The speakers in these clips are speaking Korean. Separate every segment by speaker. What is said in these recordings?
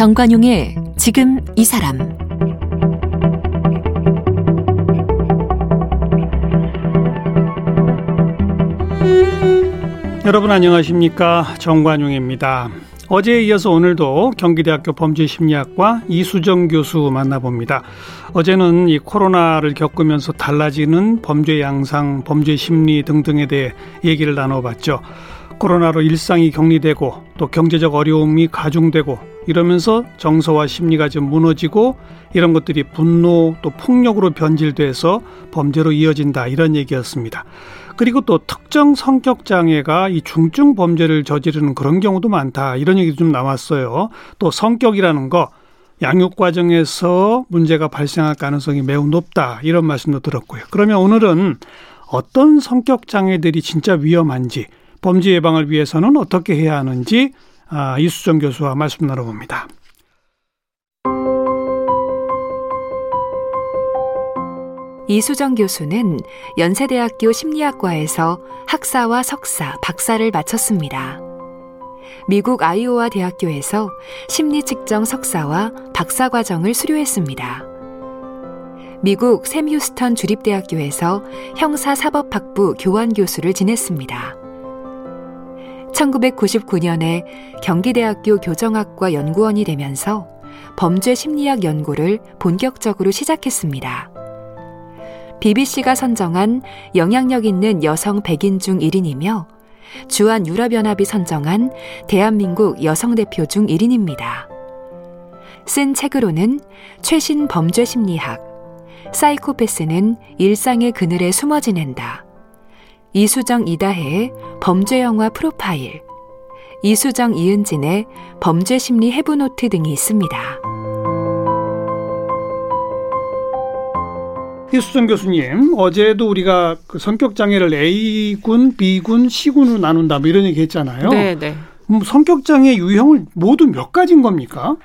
Speaker 1: 정관용의 지금 이 사람
Speaker 2: 여러분 안녕하십니까 정관용입니다. 어제에 이어서 오늘도 경기대학교 범죄심리학과 이수정 교수 만나봅니다. 어제는 이 코로나를 겪으면서 달라지는 범죄 양상, 범죄 심리 등등에 대해 얘기를 나눠봤죠. 코로나로 일상이 격리되고 또 경제적 어려움이 가중되고 이러면서 정서와 심리가 좀 무너지고 이런 것들이 분노 또 폭력으로 변질돼서 범죄로 이어진다 이런 얘기였습니다. 그리고 또 특정 성격 장애가 이 중증 범죄를 저지르는 그런 경우도 많다. 이런 얘기도 좀 나왔어요. 또 성격이라는 거 양육 과정에서 문제가 발생할 가능성이 매우 높다. 이런 말씀도 들었고요. 그러면 오늘은 어떤 성격 장애들이 진짜 위험한지 범죄 예방을 위해서는 어떻게 해야 하는지 아, 이수정 교수와 말씀 나눠봅니다.
Speaker 1: 이수정 교수는 연세대학교 심리학과에서 학사와 석사, 박사를 마쳤습니다. 미국 아이오와 대학교에서 심리 측정 석사와 박사 과정을 수료했습니다. 미국 샘 휴스턴 주립대학교에서 형사사법학부 교환 교수를 지냈습니다. 1999년에 경기대학교 교정학과 연구원이 되면서 범죄 심리학 연구를 본격적으로 시작했습니다. BBC가 선정한 영향력 있는 여성 100인 중 1인이며 주한 유럽연합이 선정한 대한민국 여성 대표 중 1인입니다. 쓴 책으로는 최신 범죄 심리학, 사이코패스는 일상의 그늘에 숨어 지낸다. 이수정 이다혜의 범죄 영화 프로파일, 이수정 이은진의 범죄 심리 해부 노트 등이 있습니다.
Speaker 2: 이수정 교수님, 어제도 우리가 그 성격 장애를 A군, B군, C군으로 나눈다 뭐 이런 얘기 했잖아요.
Speaker 3: 네, 네.
Speaker 2: 음, 성격 장애 유형을 모두 몇 가지인 겁니까?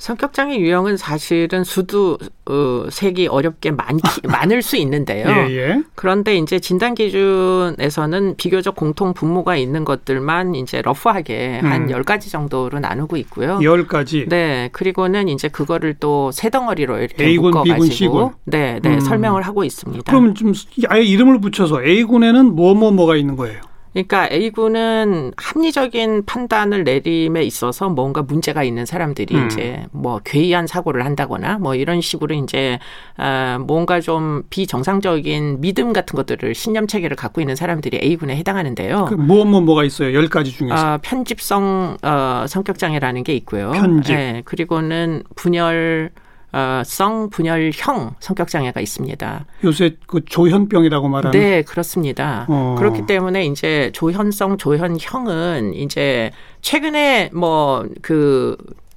Speaker 3: 성격장애 유형은 사실은 수두 어, 색이 어렵게 많기, 많을 수 있는데요.
Speaker 2: 예, 예.
Speaker 3: 그런데 이제 진단 기준에서는 비교적 공통 분모가 있는 것들만 이제 러프하게 한
Speaker 2: 음.
Speaker 3: 열 가지 정도로 나누고 있고요.
Speaker 2: 열 가지.
Speaker 3: 네, 그리고는 이제 그거를 또 세 덩어리로 이렇게
Speaker 2: A군, B군,
Speaker 3: 묶어가지고
Speaker 2: C군.
Speaker 3: 네, 네
Speaker 2: 음.
Speaker 3: 설명을 하고 있습니다.
Speaker 2: 그럼 좀 아예 이름을 붙여서 A군에는 뭐뭐 뭐가 있는 거예요?
Speaker 3: 그러니까 A군은 합리적인 판단을 내림에 있어서 뭔가 문제가 있는 사람들이
Speaker 2: 음.
Speaker 3: 이제 뭐 괴이한 사고를 한다거나 뭐 이런 식으로 이제 아 뭔가 좀 비정상적인 믿음 같은 것들을 신념 체계를 갖고 있는 사람들이 A군에 해당하는데요.
Speaker 2: 그 뭐 뭐 뭐가 있어요? 열 가지 중에서.
Speaker 3: 아, 편집성 어, 성격 장애라는 게 있고요.
Speaker 2: 편집.
Speaker 3: 네, 그리고는 분열 어, 성 분열형 성격 장애가 있습니다.
Speaker 2: 요새 그 조현병이라고 말하는.
Speaker 3: 네, 그렇습니다.
Speaker 2: 어.
Speaker 3: 그렇기 때문에 이제 조현성, 조현형은 이제 최근에 뭐그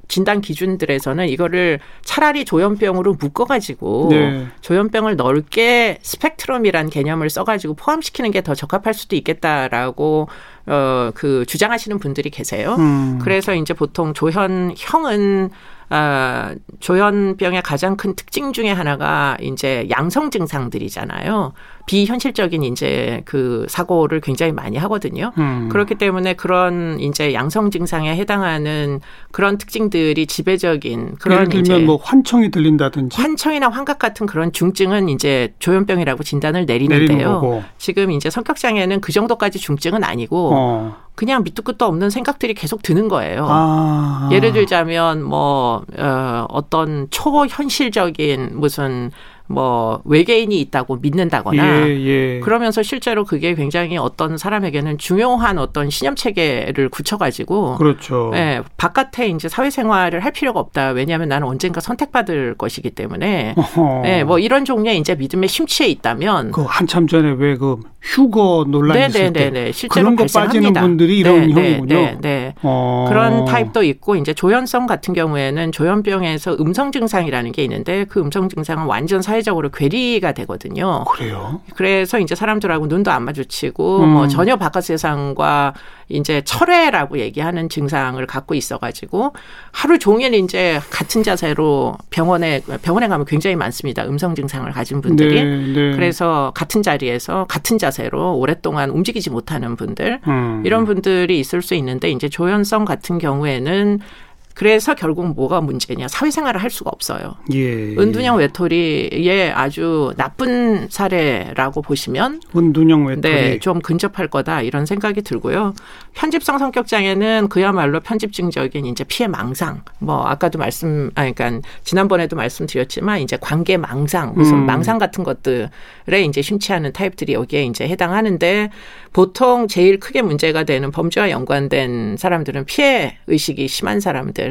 Speaker 3: 진단 기준들에서는 이거를 차라리 조현병으로 묶어가지고
Speaker 2: 네.
Speaker 3: 조현병을 넓게 스펙트럼이란 개념을 써가지고 포함시키는 게 더 적합할 수도 있겠다라고 어 그 주장하시는 분들이 계세요.
Speaker 2: 음.
Speaker 3: 그래서 이제 보통 조현형은 아, 조현병의 가장 큰 특징 중에 하나가 이제 양성 증상들이잖아요. 비현실적인 이제 그 사고를 굉장히 많이 하거든요.
Speaker 2: 음.
Speaker 3: 그렇기 때문에 그런 이제 양성 증상에 해당하는 그런 특징들이 지배적인
Speaker 2: 예를
Speaker 3: 그런
Speaker 2: 들면
Speaker 3: 이제
Speaker 2: 뭐 환청이 들린다든지
Speaker 3: 환청이나 환각 같은 그런 중증은 이제 조현병이라고 진단을
Speaker 2: 내리는
Speaker 3: 내리는데요. 지금 이제 성격 장애는 그 정도까지 중증은 아니고
Speaker 2: 어.
Speaker 3: 그냥 밑도 끝도 없는 생각들이 계속 드는 거예요.
Speaker 2: 아.
Speaker 3: 예를 들자면 뭐 어, 어떤 초현실적인 무슨 뭐 외계인이 있다고 믿는다거나
Speaker 2: 예, 예.
Speaker 3: 그러면서 실제로 그게 굉장히 어떤 사람에게는 중요한 어떤 신념 체계를 굳혀가지고
Speaker 2: 그렇죠.
Speaker 3: 예, 바깥에 이제 사회생활을 할 필요가 없다. 왜냐하면 나는 언젠가 선택받을 것이기 때문에
Speaker 2: 어허.
Speaker 3: 예, 뭐 이런 종류의 이제 믿음에 심취해 있다면
Speaker 2: 그 한참 전에 왜 그 휴거 논란 있을 때
Speaker 3: 네네네 실제로
Speaker 2: 그런 거 빠지는
Speaker 3: 발생합니다.
Speaker 2: 분들이 이런
Speaker 3: 네,
Speaker 2: 형이군요.
Speaker 3: 네, 네, 네.
Speaker 2: 어.
Speaker 3: 그런 타입도 있고 이제 조현성 같은 경우에는 조현병에서 음성 증상이라는 게 있는데 그 음성 증상은 완전 사 회적으로 괴리가 되거든요.
Speaker 2: 그래요.
Speaker 3: 그래서 이제 사람들하고 눈도 안 마주치고
Speaker 2: 음.
Speaker 3: 뭐 전혀 바깥 세상과 이제 철회라고 얘기하는 증상을 갖고 있어가지고 하루 종일 이제 같은 자세로 병원에 병원에 가면 굉장히 많습니다. 음성 증상을 가진 분들이.
Speaker 2: 네, 네.
Speaker 3: 그래서 같은 자리에서 같은 자세로 오랫동안 움직이지 못하는 분들
Speaker 2: 음.
Speaker 3: 이런 분들이 있을 수 있는데 이제 조현성 같은 경우에는 그래서 결국 뭐가 문제냐 사회생활을 할 수가 없어요.
Speaker 2: 예.
Speaker 3: 은둔형 외톨이의 아주 나쁜 사례라고 보시면
Speaker 2: 은둔형 외톨이.
Speaker 3: 네, 좀 근접할 거다 이런 생각이 들고요. 편집성 성격 장애는 그야말로 편집증적인 이제 피해 망상. 뭐 아까도 말씀, 아 그러니까 지난번에도 말씀드렸지만 이제 관계 망상, 무슨
Speaker 2: 음.
Speaker 3: 망상 같은 것들에 이제 심취하는 타입들이 여기에 이제 해당하는데 보통 제일 크게 문제가 되는 범죄와 연관된 사람들은 피해 의식이 심한 사람들.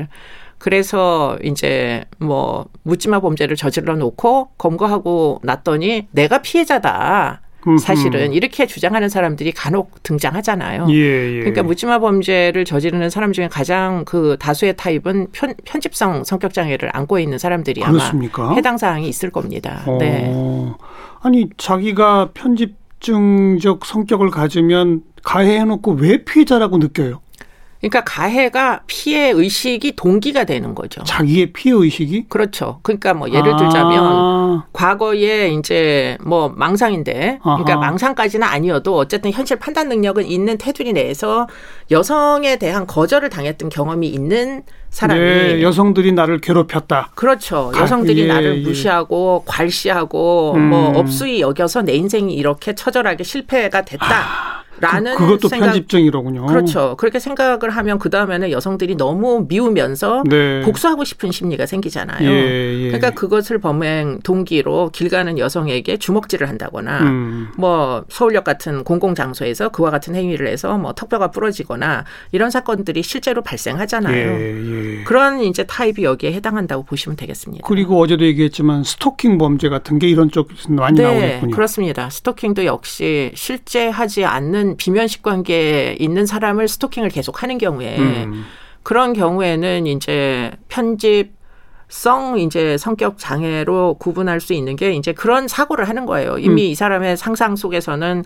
Speaker 3: 그래서 이제 뭐 묻지마 범죄를 저질러 놓고 검거하고 났더니 내가 피해자다. 사실은 이렇게 주장하는 사람들이 간혹 등장하잖아요.
Speaker 2: 예, 예.
Speaker 3: 그러니까 묻지마 범죄를 저지르는 사람 중에 가장 그 다수의 타입은 편, 편집성 성격 장애를 안고 있는 사람들이 아마
Speaker 2: 그렇습니까?
Speaker 3: 해당 사항이 있을 겁니다. 네.
Speaker 2: 어. 아니 자기가 편집증적 성격을 가지면 가해해놓고 왜 피해자라고 느껴요?
Speaker 3: 그러니까 가해가 피해 의식이 동기가 되는 거죠.
Speaker 2: 자기의 피해 의식이?
Speaker 3: 그렇죠. 그러니까 뭐 예를 들자면
Speaker 2: 아,
Speaker 3: 과거에 이제 뭐 망상인데 그러니까
Speaker 2: 아하.
Speaker 3: 망상까지는 아니어도 어쨌든 현실 판단 능력은 있는 테두리 내에서 여성에 대한 거절을 당했던 경험이 있는 사람이
Speaker 2: 네, 여성들이 나를 괴롭혔다.
Speaker 3: 그렇죠.
Speaker 2: 가-
Speaker 3: 여성들이
Speaker 2: 예,
Speaker 3: 나를
Speaker 2: 예.
Speaker 3: 무시하고 괄시하고
Speaker 2: 음.
Speaker 3: 뭐 업수이 여겨서 내 인생이 이렇게 처절하게 실패가 됐다. 라는
Speaker 2: 그, 그것도
Speaker 3: 생각
Speaker 2: 편집증이로군요.
Speaker 3: 그렇죠. 그렇게 생각을 하면 그 다음에는 여성들이 너무 미우면서
Speaker 2: 네.
Speaker 3: 복수하고 싶은 심리가 생기잖아요.
Speaker 2: 예, 예.
Speaker 3: 그러니까 그것을 범행 동기로 길 가는 여성에게 주먹질을 한다거나
Speaker 2: 음.
Speaker 3: 뭐 서울역 같은 공공 장소에서 그와 같은 행위를 해서 뭐 턱뼈가 부러지거나 이런 사건들이 실제로 발생하잖아요.
Speaker 2: 예, 예.
Speaker 3: 그런 이제 타입이 여기에 해당한다고 보시면 되겠습니다.
Speaker 2: 그리고 어제도 얘기했지만 스토킹 범죄 같은 게 이런 쪽 많이
Speaker 3: 네,
Speaker 2: 나오겠군요.
Speaker 3: 그렇습니다. 스토킹도 역시 실제 하지 않는 비면식 관계에 있는 사람을 스토킹을 계속 하는 경우에
Speaker 2: 음.
Speaker 3: 그런 경우에는 이제 편집 성 이제 성격 장애로 구분할 수 있는 게 이제 그런 사고를 하는 거예요. 이미 이 사람의 상상 속에서는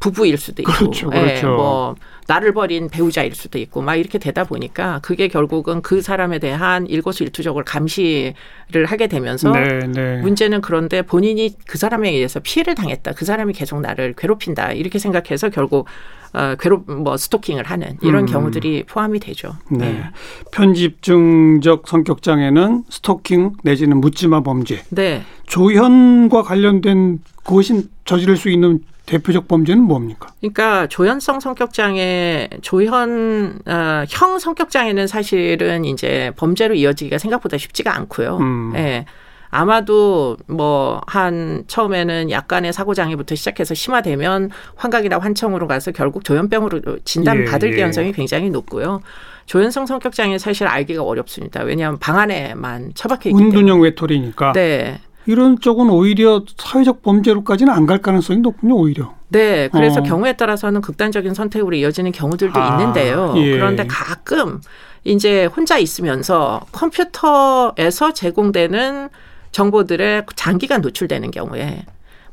Speaker 3: 부부일 수도 있고,
Speaker 2: 음. 그렇죠,
Speaker 3: 예,
Speaker 2: 그렇죠.
Speaker 3: 뭐 나를 버린 배우자일 수도 있고, 막 이렇게 되다 보니까 그게 결국은 그 사람에 대한 일거수일투족을 감시를 하게 되면서
Speaker 2: 네, 네.
Speaker 3: 문제는 그런데 본인이 그 사람에 의해서 피해를 당했다. 그 사람이 계속 나를 괴롭힌다. 이렇게 생각해서 결국 어, 괴롭 뭐 스토킹을 하는 이런
Speaker 2: 음.
Speaker 3: 경우들이 포함이 되죠.
Speaker 2: 네. 편집증적 성격 장애는 스토킹 내지는 묻지마 범죄.
Speaker 3: 네.
Speaker 2: 조현과 관련된 그것이 저지를 수 있는 대표적 범죄는 뭡니까?
Speaker 3: 그러니까 조현성 성격 장애, 조현 어, 형 성격 장애는 사실은 이제 범죄로 이어지기가 생각보다 쉽지가 않고요.
Speaker 2: 음.
Speaker 3: 예. 아마도 뭐 한 처음에는 약간의 사고 장애부터 시작해서 심화되면 환각이나 환청으로 가서 결국 조현병으로 진단
Speaker 2: 예,
Speaker 3: 받을
Speaker 2: 예.
Speaker 3: 가능성이 굉장히 높고요. 조현성 성격 장애 사실 알기가 어렵습니다. 왜냐하면 방 안에만 처박혀 있기 때문에.
Speaker 2: 은둔형 외톨이니까
Speaker 3: 네.
Speaker 2: 이런 쪽은 오히려 사회적 범죄로까지는 안 갈 가능성이 높군요. 오히려.
Speaker 3: 네, 그래서
Speaker 2: 어.
Speaker 3: 경우에 따라서는 극단적인 선택으로 이어지는 경우들도
Speaker 2: 아,
Speaker 3: 있는데요.
Speaker 2: 예.
Speaker 3: 그런데 가끔 이제 혼자 있으면서 컴퓨터에서 제공되는 정보들에 장기간 노출되는 경우에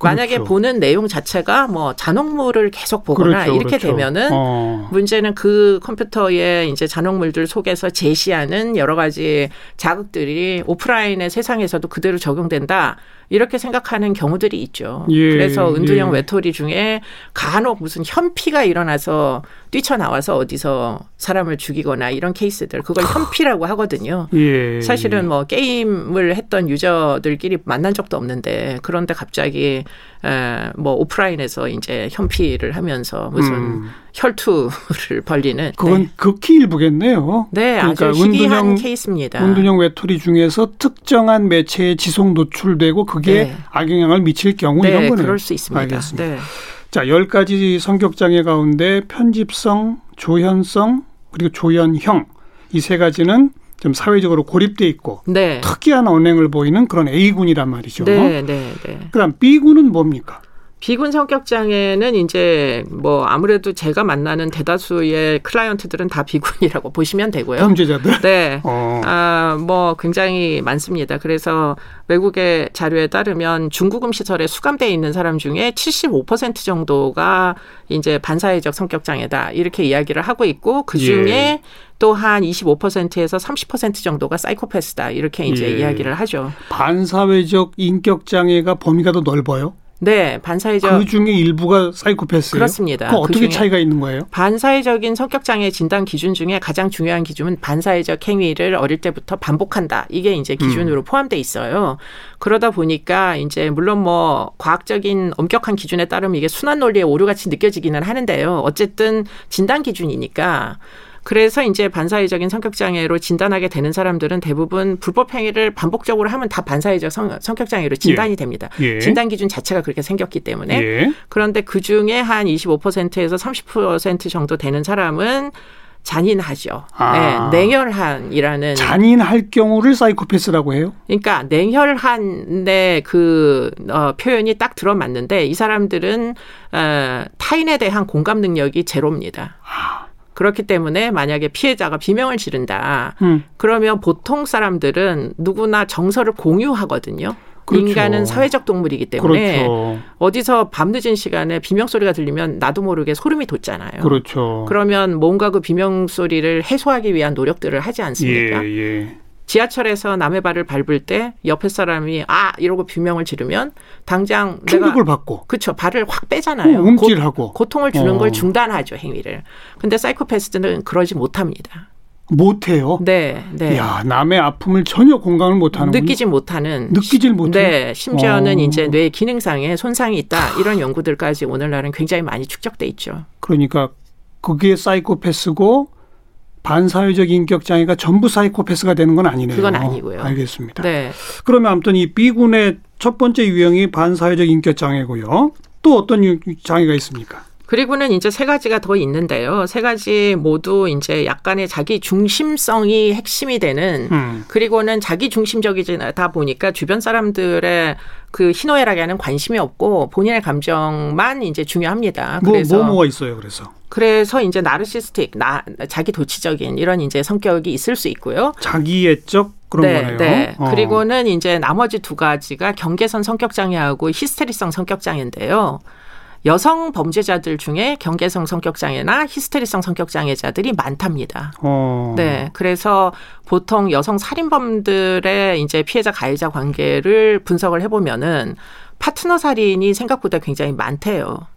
Speaker 3: 만약에
Speaker 2: 그렇죠.
Speaker 3: 보는 내용 자체가 뭐 잔혹물을 계속 보거나
Speaker 2: 그렇죠,
Speaker 3: 이렇게
Speaker 2: 그렇죠.
Speaker 3: 되면은
Speaker 2: 어.
Speaker 3: 문제는 그 컴퓨터에 이제 잔혹물들 속에서 제시하는 여러 가지 자극들이 오프라인의 세상에서도 그대로 적용된다. 이렇게 생각하는 경우들이 있죠.
Speaker 2: 예,
Speaker 3: 그래서 은둔형
Speaker 2: 예.
Speaker 3: 외톨이 중에 간혹 무슨 현피가 일어나서 뛰쳐나와서 어디서 사람을 죽이거나 이런 케이스들 그걸 현피라고 하거든요.
Speaker 2: 예.
Speaker 3: 사실은 뭐 게임을 했던 유저들끼리 만난 적도 없는데 그런데 갑자기 에, 뭐 오프라인에서 이제 현피를 하면서 무슨
Speaker 2: 음.
Speaker 3: 혈투를 벌리는
Speaker 2: 그건
Speaker 3: 네,
Speaker 2: 극히 일부겠네요.
Speaker 3: 네
Speaker 2: 그러니까
Speaker 3: 아주 희귀한
Speaker 2: 은둔형
Speaker 3: 케이스입니다.
Speaker 2: 은둔형 외톨이 중에서 특정한 매체에 지속 노출되고 그게
Speaker 3: 네.
Speaker 2: 악영향을 미칠 경우
Speaker 3: 네,
Speaker 2: 이런 거네요.
Speaker 3: 그럴 수 있습니다.
Speaker 2: 알겠습니다.
Speaker 3: 네.
Speaker 2: 자, 열 가지 성격 장애 가운데 편집성, 조현성, 그리고 조현형 이 세 가지는 좀 사회적으로 고립돼 있고
Speaker 3: 네.
Speaker 2: 특이한 언행을 보이는 그런 A군이란 말이죠.
Speaker 3: 네, 네, 네.
Speaker 2: 그다음 B군은 뭡니까?
Speaker 3: 비군 성격 장애는 이제 뭐 아무래도 제가 만나는 대다수의 클라이언트들은 다 비군이라고 보시면 되고요.
Speaker 2: 범죄자들.
Speaker 3: 네.
Speaker 2: 어.
Speaker 3: 아, 뭐 굉장히 많습니다. 그래서 외국의 자료에 따르면 중구금 시설에 수감돼 있는 사람 중에 75% 정도가 이제 반사회적 성격 장애다. 이렇게 이야기를 하고 있고 그 중에
Speaker 2: 예.
Speaker 3: 또한 25%에서 30% 정도가 사이코패스다. 이렇게 이제
Speaker 2: 예.
Speaker 3: 이야기를 하죠.
Speaker 2: 반사회적 인격 장애가 범위가 더 넓어요.
Speaker 3: 네, 반사회적
Speaker 2: 그 중에 일부가 사이코패스예요.
Speaker 3: 그렇습니다.
Speaker 2: 그 어떻게 차이가 있는 거예요?
Speaker 3: 반사회적인 성격 장애 진단 기준 중에 가장 중요한 기준은 반사회적 행위를 어릴 때부터 반복한다. 이게 이제 기준으로 포함돼 있어요. 그러다 보니까 이제 물론 뭐 과학적인 엄격한 기준에 따르면 이게 순환 논리의 오류같이 느껴지기는 하는데요. 어쨌든 진단 기준이니까 그래서 이제 반사회적인 성격 장애로 진단하게 되는 사람들은 대부분 불법 행위를 반복적으로 하면 다 반사회적 성, 성격 장애로 진단이 됩니다.
Speaker 2: 예.
Speaker 3: 진단 기준 자체가 그렇게 생겼기 때문에
Speaker 2: 예.
Speaker 3: 그런데 그 중에 한 25%에서 30% 정도 되는 사람은 잔인하죠.
Speaker 2: 아.
Speaker 3: 네, 냉혈한이라는
Speaker 2: 잔인할 경우를 사이코패스라고 해요?
Speaker 3: 그러니까 냉혈한의 그 어, 표현이 딱 들어맞는데 이 사람들은 어, 타인에 대한 공감 능력이 제로입니다. 그렇기 때문에 만약에 피해자가 비명을 지른다.
Speaker 2: 음.
Speaker 3: 그러면 보통 사람들은 누구나 정서를 공유하거든요.
Speaker 2: 그렇죠.
Speaker 3: 인간은 사회적 동물이기 때문에
Speaker 2: 그렇죠.
Speaker 3: 어디서 밤늦은 시간에 비명 소리가 들리면 나도 모르게 소름이 돋잖아요.
Speaker 2: 그렇죠.
Speaker 3: 그러면 뭔가 그 비명 소리를 해소하기 위한 노력들을 하지 않습니까?
Speaker 2: 예, 예.
Speaker 3: 지하철에서 남의 발을 밟을 때 옆에 사람이 아 이러고 비명을 지르면 당장
Speaker 2: 충격을 받고
Speaker 3: 그쵸 발을 확 빼잖아요.
Speaker 2: 어, 움찔하고
Speaker 3: 고, 통을 주는
Speaker 2: 어.
Speaker 3: 걸 중단하죠 행위를. 근데 사이코패스들은 그러지 못합니다.
Speaker 2: 못해요.
Speaker 3: 네, 네.
Speaker 2: 야 남의 아픔을 전혀 공감을 못하는
Speaker 3: 느끼지 못하는
Speaker 2: 느끼질 못해.
Speaker 3: 네, 심지어는
Speaker 2: 어.
Speaker 3: 이제 뇌 기능상에 손상이 있다 이런 연구들까지 오늘날은 굉장히 많이 축적돼 있죠.
Speaker 2: 그러니까 그게 사이코패스고 반사회적 인격 장애가 전부 사이코패스가 되는 건 아니네요.
Speaker 3: 그건 아니고요.
Speaker 2: 알겠습니다.
Speaker 3: 네,
Speaker 2: 그러면 아무튼 이 B군의 첫 번째 유형이 반사회적 인격 장애고요. 또 어떤 유- 장애가 있습니까?
Speaker 3: 그리고는 이제 세 가지가 더 있는데요. 세 가지 모두 이제 약간의 자기 중심성이 핵심이 되는
Speaker 2: 음.
Speaker 3: 그리고는 자기 중심적이다 보니까 주변 사람들의 그 희노애락에는 관심이 없고 본인의 감정만 이제 중요합니다.
Speaker 2: 뭐,
Speaker 3: 그래서
Speaker 2: 뭐 뭐가 있어요. 그래서
Speaker 3: 그래서 이제 나르시스틱, 나 자기 도치적인 이런 이제 성격이 있을 수 있고요.
Speaker 2: 자기애적 그런
Speaker 3: 네,
Speaker 2: 거네요.
Speaker 3: 네.
Speaker 2: 어.
Speaker 3: 그리고는 이제 나머지 두 가지가 경계선 성격 장애하고 히스테리성 성격 장애인데요. 여성 범죄자들 중에 경계성 성격 장애나 히스테리성 성격 장애자들이 많답니다.
Speaker 2: 어.
Speaker 3: 네. 그래서 보통 여성 살인범들의 이제 피해자 가해자 관계를 분석을 해보면은 파트너 살인이 생각보다 굉장히 많대요.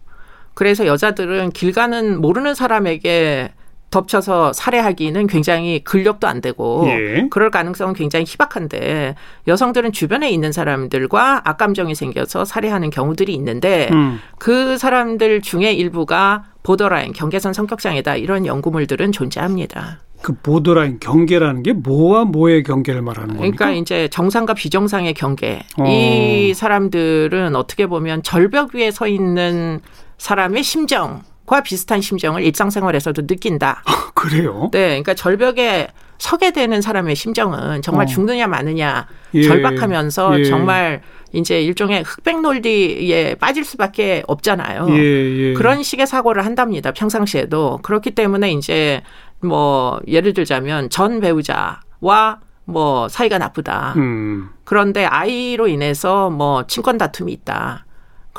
Speaker 3: 그래서 여자들은 길 가는 모르는 사람에게 덮쳐서 살해하기는 굉장히 근력도 안 되고
Speaker 2: 예.
Speaker 3: 그럴 가능성은 굉장히 희박한데 여성들은 주변에 있는 사람들과 악감정이 생겨서 살해하는 경우들이 있는데
Speaker 2: 음.
Speaker 3: 그 사람들 중에 일부가 보더라인 경계선 성격장애다 이런 연구물들은 존재합니다.
Speaker 2: 그 보더라인 경계라는 게 뭐와 뭐의 경계를 말하는 겁니까?
Speaker 3: 그러니까 이제 정상과 비정상의 경계.
Speaker 2: 어.
Speaker 3: 이 사람들은 어떻게 보면 절벽 위에 서 있는 사람의 심정 과 비슷한 심정을 일상생활에서도 느낀다.
Speaker 2: 그래요?
Speaker 3: 네, 그러니까 절벽에 서게 되는 사람의 심정은 정말
Speaker 2: 어.
Speaker 3: 죽느냐 마느냐
Speaker 2: 예.
Speaker 3: 절박하면서
Speaker 2: 예.
Speaker 3: 정말 이제 일종의 흑백 논리에 빠질 수밖에 없잖아요.
Speaker 2: 예, 예.
Speaker 3: 그런 식의 사고를 한답니다. 평상시에도. 그렇기 때문에 이제 뭐 예를 들자면 전 배우자와 뭐 사이가 나쁘다.
Speaker 2: 음.
Speaker 3: 그런데 아이로 인해서 뭐 친권 다툼이 있다.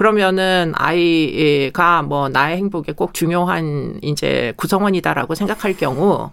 Speaker 3: 그러면은 아이가 뭐 나의 행복에 꼭 중요한 이제 구성원이다라고 생각할 경우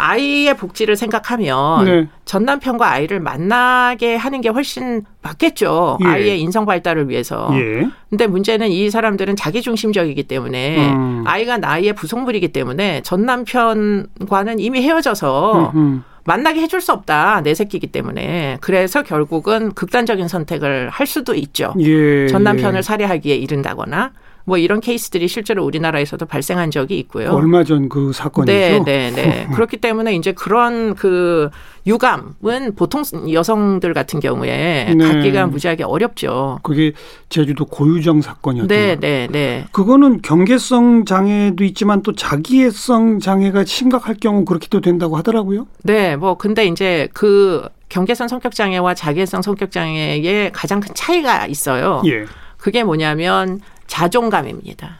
Speaker 3: 아이의 복지를 생각하면
Speaker 2: 네.
Speaker 3: 전 남편과 아이를 만나게 하는 게 훨씬 맞겠죠.
Speaker 2: 예.
Speaker 3: 아이의 인성 발달을 위해서.
Speaker 2: 예.
Speaker 3: 근데 문제는 이 사람들은 자기 중심적이기 때문에
Speaker 2: 음.
Speaker 3: 아이가 나이의 부속물이기 때문에 전 남편과는 이미 헤어져서
Speaker 2: 음, 음.
Speaker 3: 만나게 해줄 수 없다 내 새끼기 때문에 그래서 결국은 극단적인 선택을 할 수도 있죠.
Speaker 2: 예.
Speaker 3: 전 남편을
Speaker 2: 예.
Speaker 3: 살해하기에 이른다거나 뭐 이런 케이스들이 실제로 우리나라에서도 발생한 적이 있고요.
Speaker 2: 얼마 전 그 사건이죠.
Speaker 3: 네, 네, 네. 그렇기 때문에 이제 그런 그 유감은 보통 여성들 같은 경우에
Speaker 2: 네.
Speaker 3: 갖기가 무지하게 어렵죠.
Speaker 2: 그게 제주도 고유정 사건이었죠.
Speaker 3: 네, 네, 네.
Speaker 2: 그거는 경계성 장애도 있지만 또 자기애성 장애가 심각할 경우 그렇게 도 된다고 하더라고요.
Speaker 3: 네, 뭐 근데 이제 그 경계선 성격 장애와 자기애성 성격 장애의 가장 큰 차이가 있어요.
Speaker 2: 예.
Speaker 3: 그게 뭐냐면 자존감입니다.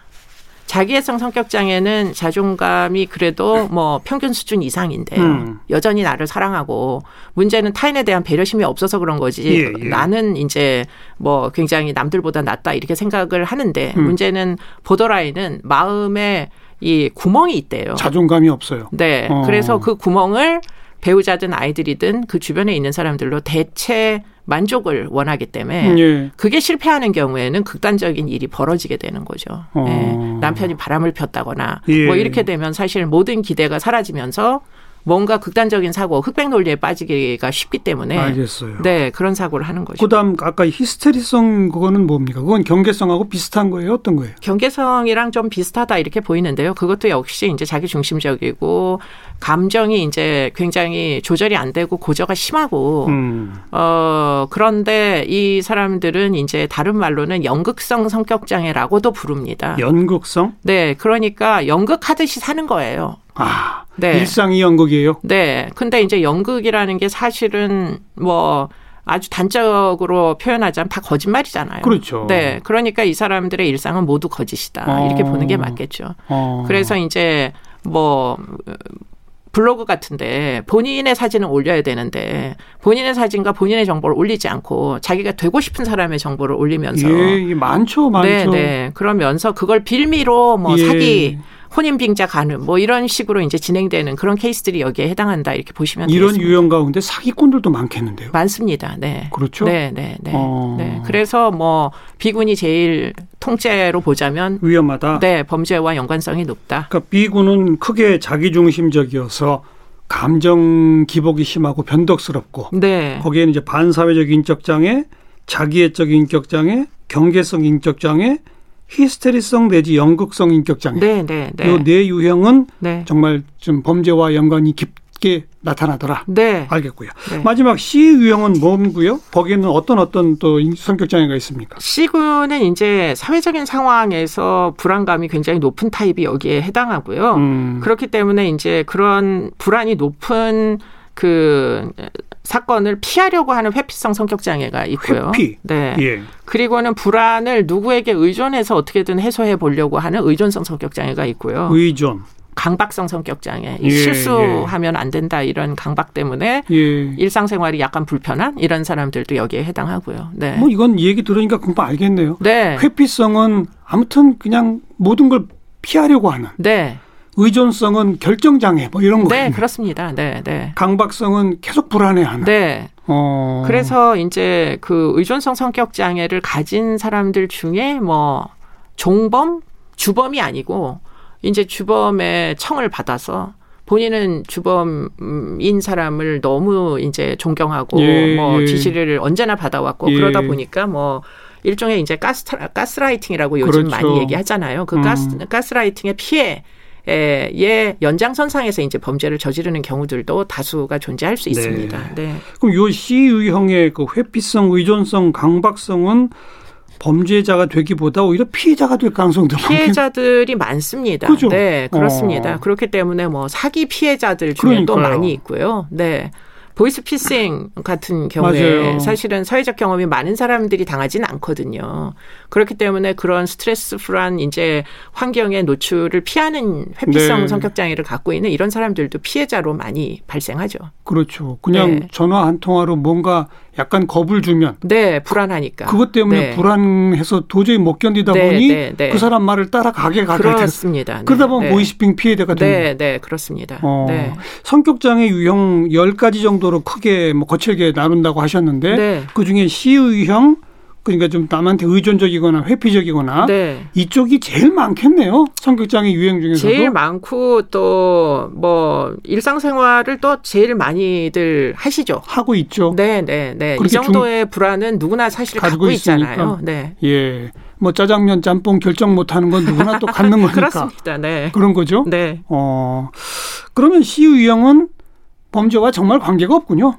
Speaker 3: 자기애성 성격 장애는 자존감이 그래도 뭐 평균 수준 이상인데요.
Speaker 2: 음.
Speaker 3: 여전히 나를 사랑하고 문제는 타인에 대한 배려심이 없어서 그런 거지.
Speaker 2: 예, 예.
Speaker 3: 나는 이제 뭐 굉장히 남들보다 낫다 이렇게 생각을 하는데
Speaker 2: 음.
Speaker 3: 문제는 보더라인은 마음에 이 구멍이 있대요.
Speaker 2: 자존감이 없어요.
Speaker 3: 네.
Speaker 2: 어.
Speaker 3: 그래서 그 구멍을 배우자든 아이들이든 그 주변에 있는 사람들로 대체 만족을 원하기 때문에
Speaker 2: 예.
Speaker 3: 그게 실패하는 경우에는 극단적인 일이 벌어지게 되는 거죠.
Speaker 2: 어.
Speaker 3: 예. 남편이 바람을 폈다거나
Speaker 2: 예.
Speaker 3: 뭐 이렇게 되면 사실 모든 기대가 사라지면서 뭔가 극단적인 사고, 흑백 논리에 빠지기가 쉽기 때문에
Speaker 2: 알겠어요.
Speaker 3: 네 그런 사고를 하는 거죠.
Speaker 2: 그다음 아까 히스테리성 그거는 뭡니까? 그건 경계성하고 비슷한 거예요? 어떤 거예요?
Speaker 3: 경계성이랑 좀 비슷하다 이렇게 보이는데요. 그것도 역시 이제 자기 중심적이고 감정이 이제 굉장히 조절이 안 되고 고저가 심하고
Speaker 2: 음.
Speaker 3: 어 그런데 이 사람들은 이제 다른 말로는 연극성 성격 장애라고도 부릅니다.
Speaker 2: 연극성?
Speaker 3: 네, 그러니까 연극하듯이 사는 거예요.
Speaker 2: 아,
Speaker 3: 네.
Speaker 2: 일상이 연극이에요.
Speaker 3: 네. 근데 이제 연극이라는 게 사실은 뭐 아주 단적으로 표현하자면 다 거짓말이잖아요.
Speaker 2: 그렇죠.
Speaker 3: 네. 그러니까 이 사람들의 일상은 모두 거짓이다.
Speaker 2: 어.
Speaker 3: 이렇게 보는 게 맞겠죠.
Speaker 2: 어.
Speaker 3: 그래서 이제 뭐 블로그 같은데 본인의 사진을 올려야 되는데 본인의 사진과 본인의 정보를 올리지 않고 자기가 되고 싶은 사람의 정보를 올리면서
Speaker 2: 예, 많죠, 많죠.
Speaker 3: 네, 네. 그러면서 그걸 빌미로 뭐
Speaker 2: 예.
Speaker 3: 사기 혼인빙자 가능 뭐 이런 식으로 이제 진행되는 그런 케이스들이 여기에 해당한다 이렇게 보시면
Speaker 2: 이런
Speaker 3: 되겠습니다.
Speaker 2: 유형 가운데 사기꾼들도 많겠는데요.
Speaker 3: 많습니다. 네.
Speaker 2: 그렇죠?
Speaker 3: 네, 네, 네.
Speaker 2: 어.
Speaker 3: 네. 그래서 뭐 비군이 제일 통째로 보자면
Speaker 2: 위험하다.
Speaker 3: 네, 범죄와 연관성이 높다.
Speaker 2: 그러니까 B군은 크게 자기중심적이어서 감정 기복이 심하고 변덕스럽고
Speaker 3: 네.
Speaker 2: 거기에는 이제 반사회적 인격 장애, 자기애적 인격 장애, 경계성 인격 장애, 히스테리성 내지 연극성 인격 장애.
Speaker 3: 네, 네, 네.
Speaker 2: 이네 유형은
Speaker 3: 네.
Speaker 2: 정말 좀 범죄와 연관이 깊게 나타나더라.
Speaker 3: 네.
Speaker 2: 알겠고요.
Speaker 3: 네.
Speaker 2: 마지막 C 유형은 뭔고요? 거기에는 어떤 어떤 또 성격 장애가 있습니까?
Speaker 3: C군은 이제 사회적인 상황에서 불안감이 굉장히 높은 타입이 여기에 해당하고요.
Speaker 2: 음,
Speaker 3: 그렇기 때문에 이제 그런 불안이 높은 그 사건을 피하려고 하는 회피성 성격 장애가 있고요.
Speaker 2: 회피.
Speaker 3: 네.
Speaker 2: 예.
Speaker 3: 그리고는 불안을 누구에게 의존해서 어떻게든 해소해 보려고 하는 의존성 성격 장애가 있고요.
Speaker 2: 의존.
Speaker 3: 강박성 성격 장애. 이
Speaker 2: 예,
Speaker 3: 실수하면 안 된다 이런 강박 때문에
Speaker 2: 예.
Speaker 3: 일상생활이 약간 불편한 이런 사람들도 여기에 해당하고요. 네.
Speaker 2: 뭐 이건 얘기 들으니까 금방 알겠네요.
Speaker 3: 네.
Speaker 2: 회피성은 아무튼 그냥 모든 걸 피하려고 하는.
Speaker 3: 네.
Speaker 2: 의존성은 결정장애 뭐 이런 거.
Speaker 3: 네, 그렇습니다. 네, 네.
Speaker 2: 강박성은 계속 불안해하는.
Speaker 3: 네.
Speaker 2: 어.
Speaker 3: 그래서 이제 그 의존성 성격 장애를 가진 사람들 중에 뭐 종범, 주범이 아니고 이제 주범의 청을 받아서 본인은 주범인 사람을 너무 이제 존경하고
Speaker 2: 예,
Speaker 3: 뭐
Speaker 2: 예.
Speaker 3: 지시를 언제나 받아왔고
Speaker 2: 예.
Speaker 3: 그러다 보니까 뭐 일종의 이제 가스 가스라이팅이라고 요즘
Speaker 2: 그렇죠.
Speaker 3: 많이 얘기하잖아요. 그
Speaker 2: 음.
Speaker 3: 가스 가스라이팅의 피해 의 연장선상에서 이제 범죄를 저지르는 경우들도 다수가 존재할 수 있습니다. 네.
Speaker 2: 그럼 요 C 유형의 그 회피성, 의존성, 강박성은 범죄자가 되기보다 오히려 피해자가 될 가능성도
Speaker 3: 피해자들이 많습니다.
Speaker 2: 그죠?
Speaker 3: 네, 그렇습니다.
Speaker 2: 어.
Speaker 3: 그렇기 때문에 뭐 사기 피해자들 중에 또
Speaker 2: 그러니까요.
Speaker 3: 많이 있고요. 네. 보이스피싱 같은 경우에
Speaker 2: 맞아요.
Speaker 3: 사실은 사회적 경험이 많은 사람들이 당하지는 않거든요. 그렇기 때문에 그런 스트레스풀한 이제 환경의 노출을 피하는 회피성
Speaker 2: 네.
Speaker 3: 성격 장애를 갖고 있는 이런 사람들도 피해자로 많이 발생하죠.
Speaker 2: 그렇죠. 그냥
Speaker 3: 네.
Speaker 2: 전화 한 통화로 뭔가 약간 겁을 주면
Speaker 3: 네, 불안하니까.
Speaker 2: 그것 때문에
Speaker 3: 네.
Speaker 2: 불안해서 도저히 못 견디다
Speaker 3: 네,
Speaker 2: 보니
Speaker 3: 네, 네.
Speaker 2: 그 사람 말을 따라가게 가게
Speaker 3: 그렇습니다.
Speaker 2: 그러다
Speaker 3: 네,
Speaker 2: 보면
Speaker 3: 네.
Speaker 2: 보이스핑 피해자가 되는
Speaker 3: 네, 네, 그렇습니다.
Speaker 2: 어,
Speaker 3: 네.
Speaker 2: 성격 장애 유형 10가지 정도로 크게 뭐 거칠게 나눈다고 하셨는데
Speaker 3: 네.
Speaker 2: 그중에 C 유형 그러니까 좀 남한테 의존적이거나 회피적이거나
Speaker 3: 네.
Speaker 2: 이쪽이 제일 많겠네요. 성격장애 유형 중에서도.
Speaker 3: 제일 많고 또 뭐 일상생활을 또 제일 많이들 하시죠.
Speaker 2: 하고 있죠.
Speaker 3: 네, 네, 네. 이
Speaker 2: 그렇게 중-
Speaker 3: 정도의 불안은 누구나 사실
Speaker 2: 가지고 있으니까.
Speaker 3: 있잖아요. 네.
Speaker 2: 예. 뭐 짜장면 짬뽕 결정 못 하는 건 누구나 또 갖는 거니까.
Speaker 3: 그렇습니다. 네.
Speaker 2: 그런 거죠.
Speaker 3: 네.
Speaker 2: 어. 그러면 C 유형은 범죄와 정말 관계가 없군요.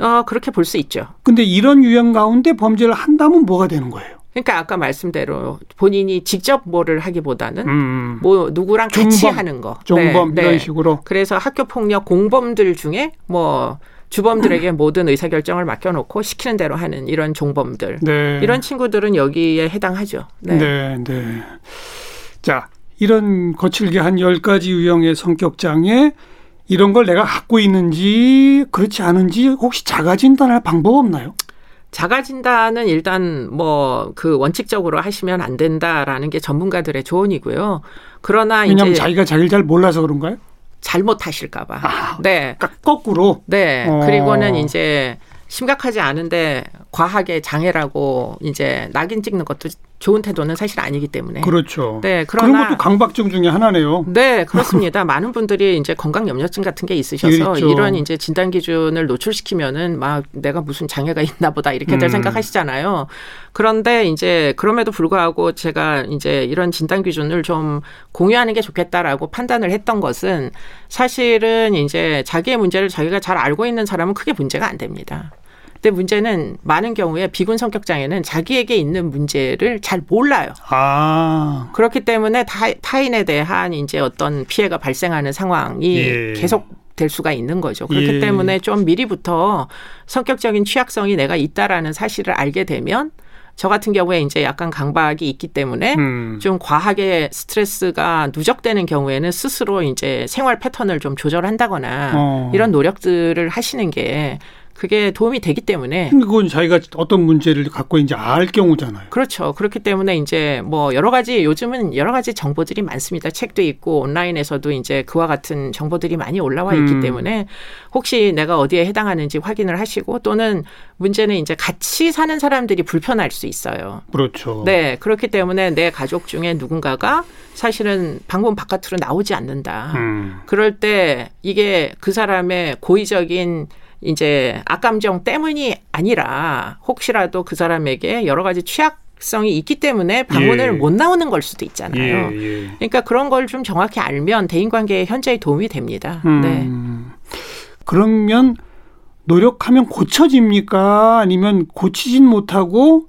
Speaker 3: 어, 그렇게 볼 수 있죠.
Speaker 2: 근데 이런 유형 가운데 범죄를 한다면 뭐가 되는 거예요?
Speaker 3: 그러니까 아까 말씀대로 본인이 직접 뭐를 하기보다는
Speaker 2: 음.
Speaker 3: 뭐 누구랑 같이
Speaker 2: 중범,
Speaker 3: 하는 거.
Speaker 2: 종범
Speaker 3: 네,
Speaker 2: 이런
Speaker 3: 네.
Speaker 2: 식으로.
Speaker 3: 그래서 학교 폭력 공범들 중에 뭐 주범들에게 모든 의사결정을 맡겨놓고 시키는 대로 하는 이런 종범들.
Speaker 2: 네.
Speaker 3: 이런 친구들은 여기에 해당하죠. 네.
Speaker 2: 네, 네. 자, 이런 거칠게 한 10가지 유형의 성격 장애 이런 걸 내가 갖고 있는지 그렇지 않은지 혹시 자가 진단할 방법 없나요?
Speaker 3: 자가 진단은 일단 뭐 그 원칙적으로 하시면 안 된다라는 게 전문가들의 조언이고요. 그러나
Speaker 2: 왜냐하면 자기가 자기를 잘 몰라서 그런가요?
Speaker 3: 잘못하실까봐.
Speaker 2: 아.
Speaker 3: 네.
Speaker 2: 그러니까 거꾸로
Speaker 3: 네.
Speaker 2: 어.
Speaker 3: 그리고는 이제 심각하지 않은데 과하게 장애라고 이제 낙인 찍는 것도 좋은 태도는 사실 아니기 때문에.
Speaker 2: 그렇죠.
Speaker 3: 네,
Speaker 2: 그런 것도 강박증 중에 하나네요.
Speaker 3: 네, 그렇습니다. 많은 분들이 이제 건강 염려증 같은 게 있으셔서
Speaker 2: 있죠.
Speaker 3: 이런 이제 진단 기준을 노출시키면은 막 내가 무슨 장애가 있나 보다 이렇게들
Speaker 2: 음.
Speaker 3: 생각하시잖아요. 그런데 이제 그럼에도 불구하고 제가 이제 이런 진단 기준을 좀 공유하는 게 좋겠다라고 판단을 했던 것은 사실은 이제 자기의 문제를 자기가 잘 알고 있는 사람은 크게 문제가 안 됩니다. 근데 문제는 많은 경우에 비군 성격 장애는 자기에게 있는 문제를 잘 몰라요.
Speaker 2: 아,
Speaker 3: 그렇기 때문에 타, 타인에 대한 이제 어떤 피해가 발생하는 상황이
Speaker 2: 예.
Speaker 3: 계속 될 수가 있는 거죠. 그렇기
Speaker 2: 예.
Speaker 3: 때문에 좀 미리부터 성격적인 취약성이 내가 있다라는 사실을 알게 되면 저 같은 경우에 이제 약간 강박이 있기 때문에
Speaker 2: 음.
Speaker 3: 좀 과하게 스트레스가 누적되는 경우에는 스스로 이제 생활 패턴을 좀 조절한다거나
Speaker 2: 어.
Speaker 3: 이런 노력들을 하시는 게 그게 도움이 되기 때문에
Speaker 2: 그건 자기가 어떤 문제를 갖고 있는지 알 경우잖아요.
Speaker 3: 그렇죠. 그렇기 때문에 이제 뭐 여러 가지 요즘은 여러 가지 정보들이 많습니다. 책도 있고 온라인에서도 이제 그와 같은 정보들이 많이 올라와 있기
Speaker 2: 음.
Speaker 3: 때문에 혹시 내가 어디에 해당하는지 확인을 하시고 또는 문제는 이제 같이 사는 사람들이 불편할 수 있어요.
Speaker 2: 그렇죠.
Speaker 3: 네. 그렇기 때문에 내 가족 중에 누군가가 사실은 방문 바깥으로 나오지 않는다.
Speaker 2: 음.
Speaker 3: 그럴 때 이게 그 사람의 고의적인 이제 악감정 때문이 아니라 혹시라도 그 사람에게 여러 가지 취약 성이 있기 때문에 방문을
Speaker 2: 예.
Speaker 3: 못 나오는 걸 수도 있잖아요.
Speaker 2: 예, 예.
Speaker 3: 그러니까 그런 걸 좀 정확히 알면 대인관계에 현저히 도움이 됩니다. 네.
Speaker 2: 음. 그러면 노력하면 고쳐집니까? 아니면 고치진 못하고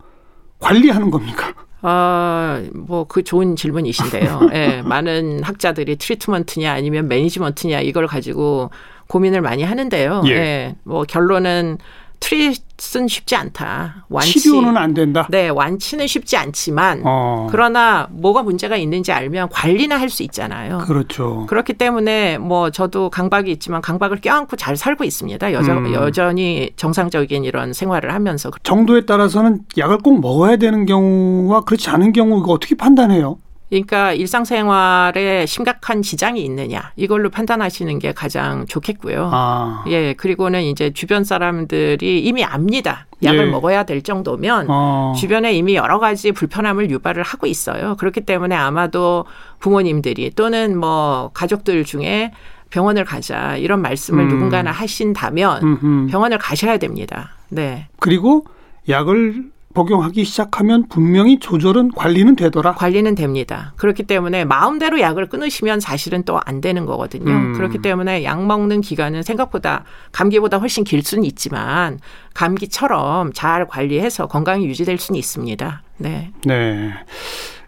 Speaker 2: 관리하는 겁니까?
Speaker 3: 아, 뭐, 그 좋은 질문이신데요. 예, 많은 학자들이 트리트먼트냐 아니면 매니지먼트냐 이걸 가지고 고민을 많이 하는데요.
Speaker 2: 예.
Speaker 3: 예, 뭐, 결론은 트릿은 쉽지 않다. 완치.
Speaker 2: 치료는 안 된다.
Speaker 3: 네, 완치는 쉽지 않지만
Speaker 2: 어.
Speaker 3: 그러나 뭐가 문제가 있는지 알면 관리는 할수 있잖아요.
Speaker 2: 그렇죠.
Speaker 3: 그렇기 때문에 뭐 저도 강박이 있지만 강박을 껴안고 잘 살고 있습니다. 여전,
Speaker 2: 음.
Speaker 3: 여전히 정상적인 이런 생활을 하면서
Speaker 2: 정도에 따라서는 약을 꼭 먹어야 되는 경우와 그렇지 않은 경우 이거 어떻게 판단해요?
Speaker 3: 그러니까 일상생활에 심각한 지장이 있느냐 이걸로 판단하시는 게 가장 좋겠고요.
Speaker 2: 아.
Speaker 3: 예, 그리고는 이제 주변 사람들이 이미 압니다. 약을
Speaker 2: 예.
Speaker 3: 먹어야 될 정도면
Speaker 2: 어.
Speaker 3: 주변에 이미 여러 가지 불편함을 유발을 하고 있어요. 그렇기 때문에 아마도 부모님들이 또는 뭐 가족들 중에 병원을 가자 이런 말씀을
Speaker 2: 음.
Speaker 3: 누군가나 하신다면
Speaker 2: 음흠.
Speaker 3: 병원을 가셔야 됩니다. 네.
Speaker 2: 그리고 약을 복용하기 시작하면 분명히 조절은 관리는 되더라.
Speaker 3: 관리는 됩니다. 그렇기 때문에 마음대로 약을 끊으시면 사실은 또 안 되는 거거든요.
Speaker 2: 음.
Speaker 3: 그렇기 때문에 약 먹는 기간은 생각보다 감기보다 훨씬 길 수는 있지만 감기처럼 잘 관리해서 건강이 유지될 수는 있습니다. 네.
Speaker 2: 네.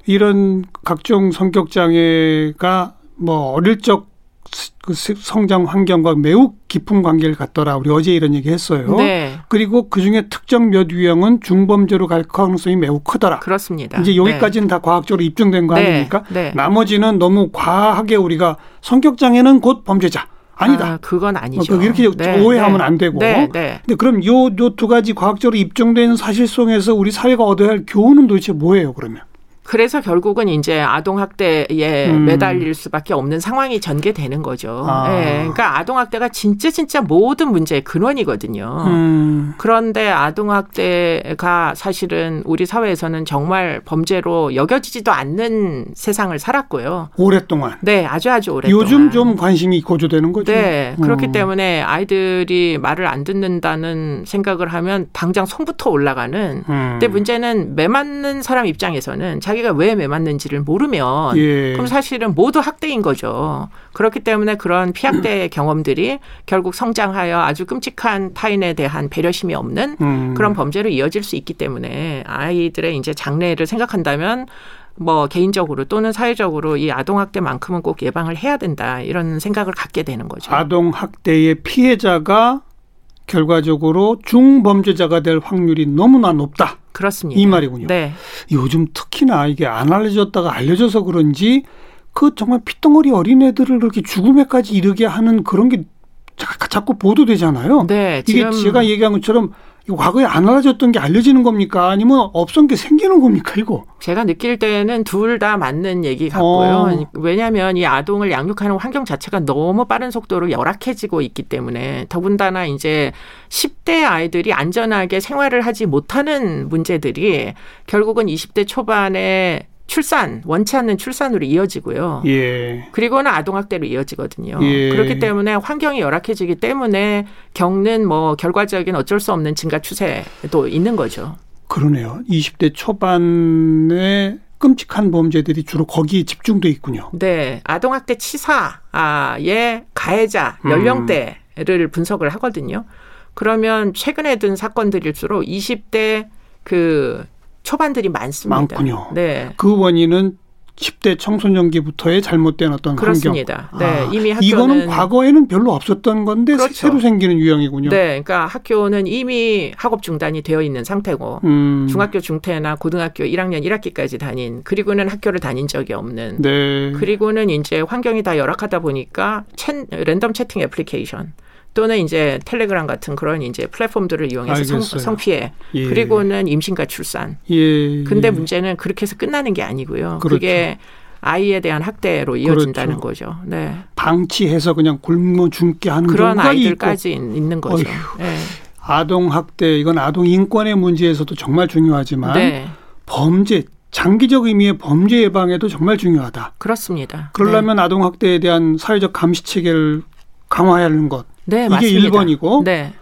Speaker 2: 이런 각종 성격 장애가 뭐 어릴 적 그 성장 환경과 매우 깊은 관계를 갖더라. 우리 어제 이런 얘기 했어요.
Speaker 3: 네.
Speaker 2: 그리고 그 중에 특정 몇 유형은 중범죄로 갈 가능성이 매우 크더라.
Speaker 3: 그렇습니다.
Speaker 2: 이제 여기까지는 다 과학적으로 입증된 거
Speaker 3: 네.
Speaker 2: 아닙니까?
Speaker 3: 네.
Speaker 2: 나머지는 너무 과하게 우리가 성격 장애는 곧 범죄자 아니다.
Speaker 3: 아, 그건 아니죠.
Speaker 2: 어, 이렇게 오해하면 안 되고.
Speaker 3: 네, 네.
Speaker 2: 근데 그럼 요 요 두 가지 과학적으로 입증된 사실성에서 우리 사회가 얻어야 할 교훈은 도대체 뭐예요? 그러면?
Speaker 3: 그래서 결국은 이제 아동 학대에
Speaker 2: 음.
Speaker 3: 매달릴 수밖에 없는 상황이 전개되는 거죠.
Speaker 2: 아.
Speaker 3: 예. 그러니까 아동 학대가 진짜 진짜 모든 문제의 근원이거든요.
Speaker 2: 음.
Speaker 3: 그런데 아동 학대가 사실은 우리 사회에서는 정말 범죄로 여겨지지도 않는 세상을 살았고요.
Speaker 2: 오랫동안.
Speaker 3: 네, 아주 아주 오랫동안.
Speaker 2: 요즘 좀 관심이 고조되는 거죠.
Speaker 3: 네, 그렇기
Speaker 2: 음.
Speaker 3: 때문에 아이들이 말을 안 듣는다는 생각을 하면 당장 손부터 올라가는.
Speaker 2: 음.
Speaker 3: 근데 문제는 매 맞는 사람 입장에서는 자 기가 왜 매 맞는지를 모르면
Speaker 2: 예.
Speaker 3: 그럼 사실은 모두 학대인 거죠. 그렇기 때문에 그런 피학대 경험들이 결국 성장하여 아주 끔찍한 타인에 대한 배려심이 없는
Speaker 2: 음.
Speaker 3: 그런 범죄로 이어질 수 있기 때문에 아이들의 이제 장래를 생각한다면 뭐 개인적으로 또는 사회적으로 이 아동 학대만큼은 꼭 예방을 해야 된다 이런 생각을 갖게 되는 거죠.
Speaker 2: 아동 학대의 피해자가 결과적으로 중범죄자가 될 확률이 너무나 높다.
Speaker 3: 그렇습니다.
Speaker 2: 이 말이군요.
Speaker 3: 네.
Speaker 2: 요즘 특히나 이게 안 알려졌다가 알려져서 그런지 그 정말 핏덩어리 어린애들을 그렇게 죽음에까지 이르게 하는 그런 게 자- 자꾸 보도되잖아요.
Speaker 3: 네.
Speaker 2: 이게 제가 얘기한 것처럼 과거에 안 알아졌던 게 알려지는 겁니까? 아니면 없던 게 생기는 겁니까? 이거?
Speaker 3: 제가 느낄 때는 둘 다 맞는 얘기 같고요. 어. 왜냐하면 이 아동을 양육하는 환경 자체가 너무 빠른 속도로 열악해지고 있기 때문에 더군다나 이제 10대 아이들이 안전하게 생활을 하지 못하는 문제들이 결국은 20대 초반에 출산 원치 않는 출산으로 이어지고요. 예. 그리고는 아동학대로 이어지거든요. 예. 그렇기 때문에 환경이 열악해지기 때문에 겪는 뭐 결과적인 어쩔 수 없는 증가 추세도 있는 거죠.
Speaker 2: 그러네요. 20대 초반에 끔찍한 범죄들이 주로 거기에 집중돼 있군요.
Speaker 3: 네, 아동학대 치사의 가해자 음. 연령대를 분석을 하거든요. 그러면 최근에 든 사건들일수록 20대 그 초반들이 많습니다.
Speaker 2: 많군요. 네. 그 원인은 10대 청소년기부터의 잘못된 어떤
Speaker 3: 그렇습니다.
Speaker 2: 환경. 네, 아, 이미 학교는 이거는 과거에는 별로 없었던 건데 그렇죠. 새로 생기는 유형이군요.
Speaker 3: 네, 그러니까 학교는 이미 학업 중단이 되어 있는 상태고 음. 중학교 중퇴나 고등학교 1학년 1학기까지 다닌 그리고는 학교를 다닌 적이 없는 네. 그리고는 이제 환경이 다 열악하다 보니까 챈, 랜덤 채팅 애플리케이션 또는 이제 텔레그램 같은 그런 이제 플랫폼들을 이용해서 성, 성피해 예. 그리고는 임신과 출산. 예. 근데 문제는 그렇게 해서 끝나는 게 아니고요. 그렇죠. 그게 아이에 대한 학대로 이어진다는 그렇죠. 거죠. 네.
Speaker 2: 방치해서 그냥 굶어 죽게 하는
Speaker 3: 그런 아이들까지 있고. 있는 거죠. 네.
Speaker 2: 아동 학대 이건 아동 인권의 문제에서도 정말 중요하지만 네. 범죄 장기적 의미의 범죄 예방에도 정말 중요하다.
Speaker 3: 그렇습니다.
Speaker 2: 그러려면 네. 아동 학대에 대한 사회적 감시 체계를 강화해야 하는 것. 네, 이게 맞습니다. 1번이고. 네.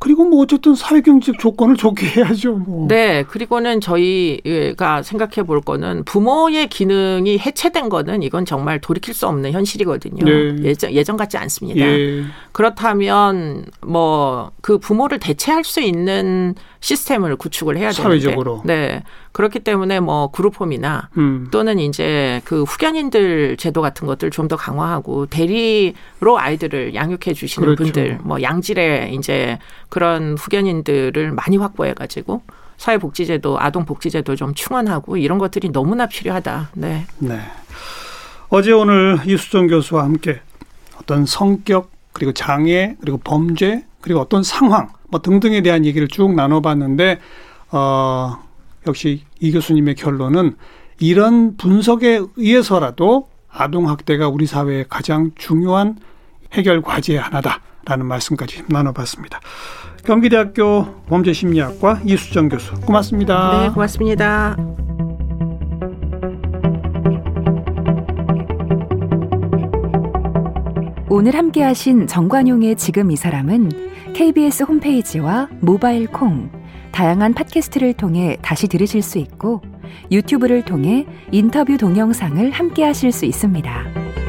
Speaker 2: 그리고 뭐 어쨌든 사회경제적 조건을 좋게 해야죠. 뭐.
Speaker 3: 네. 그리고는 저희가 생각해 볼 거는 부모의 기능이 해체된 거는 이건 정말 돌이킬 수 없는 현실이거든요. 네. 예전, 예전 같지 않습니다. 예. 그렇다면 뭐 그 부모를 대체할 수 있는 시스템을 구축을 해야 되는데.
Speaker 2: 사회적으로.
Speaker 3: 네. 그렇기 때문에 뭐 그룹홈이나 음. 또는 이제 그 후견인들 제도 같은 것들 좀 더 강화하고 대리로 아이들을 양육해 주시는 그렇죠. 분들 뭐 양질의 이제 그런 후견인들을 많이 확보해 가지고 사회복지제도, 아동복지제도 좀 충원하고 이런 것들이 너무나 필요하다. 네. 네.
Speaker 2: 어제 오늘 이수정 교수와 함께 어떤 성격 그리고 장애 그리고 범죄 그리고 어떤 상황 뭐 등등에 대한 얘기를 쭉 나눠봤는데 어 역시 이 교수님의 결론은 이런 분석에 의해서라도 아동 학대가 우리 사회의 가장 중요한 해결 과제의 하나다라는 말씀까지 나눠봤습니다. 경기대학교 범죄심리학과 이수정 교수 고맙습니다.
Speaker 3: 네, 고맙습니다.
Speaker 1: 오늘 함께하신 정관용의 지금 이 사람은 KBS 홈페이지와 모바일 콩 다양한 팟캐스트를 통해 다시 들으실 수 있고 유튜브를 통해 인터뷰 동영상을 함께 하실 수 있습니다.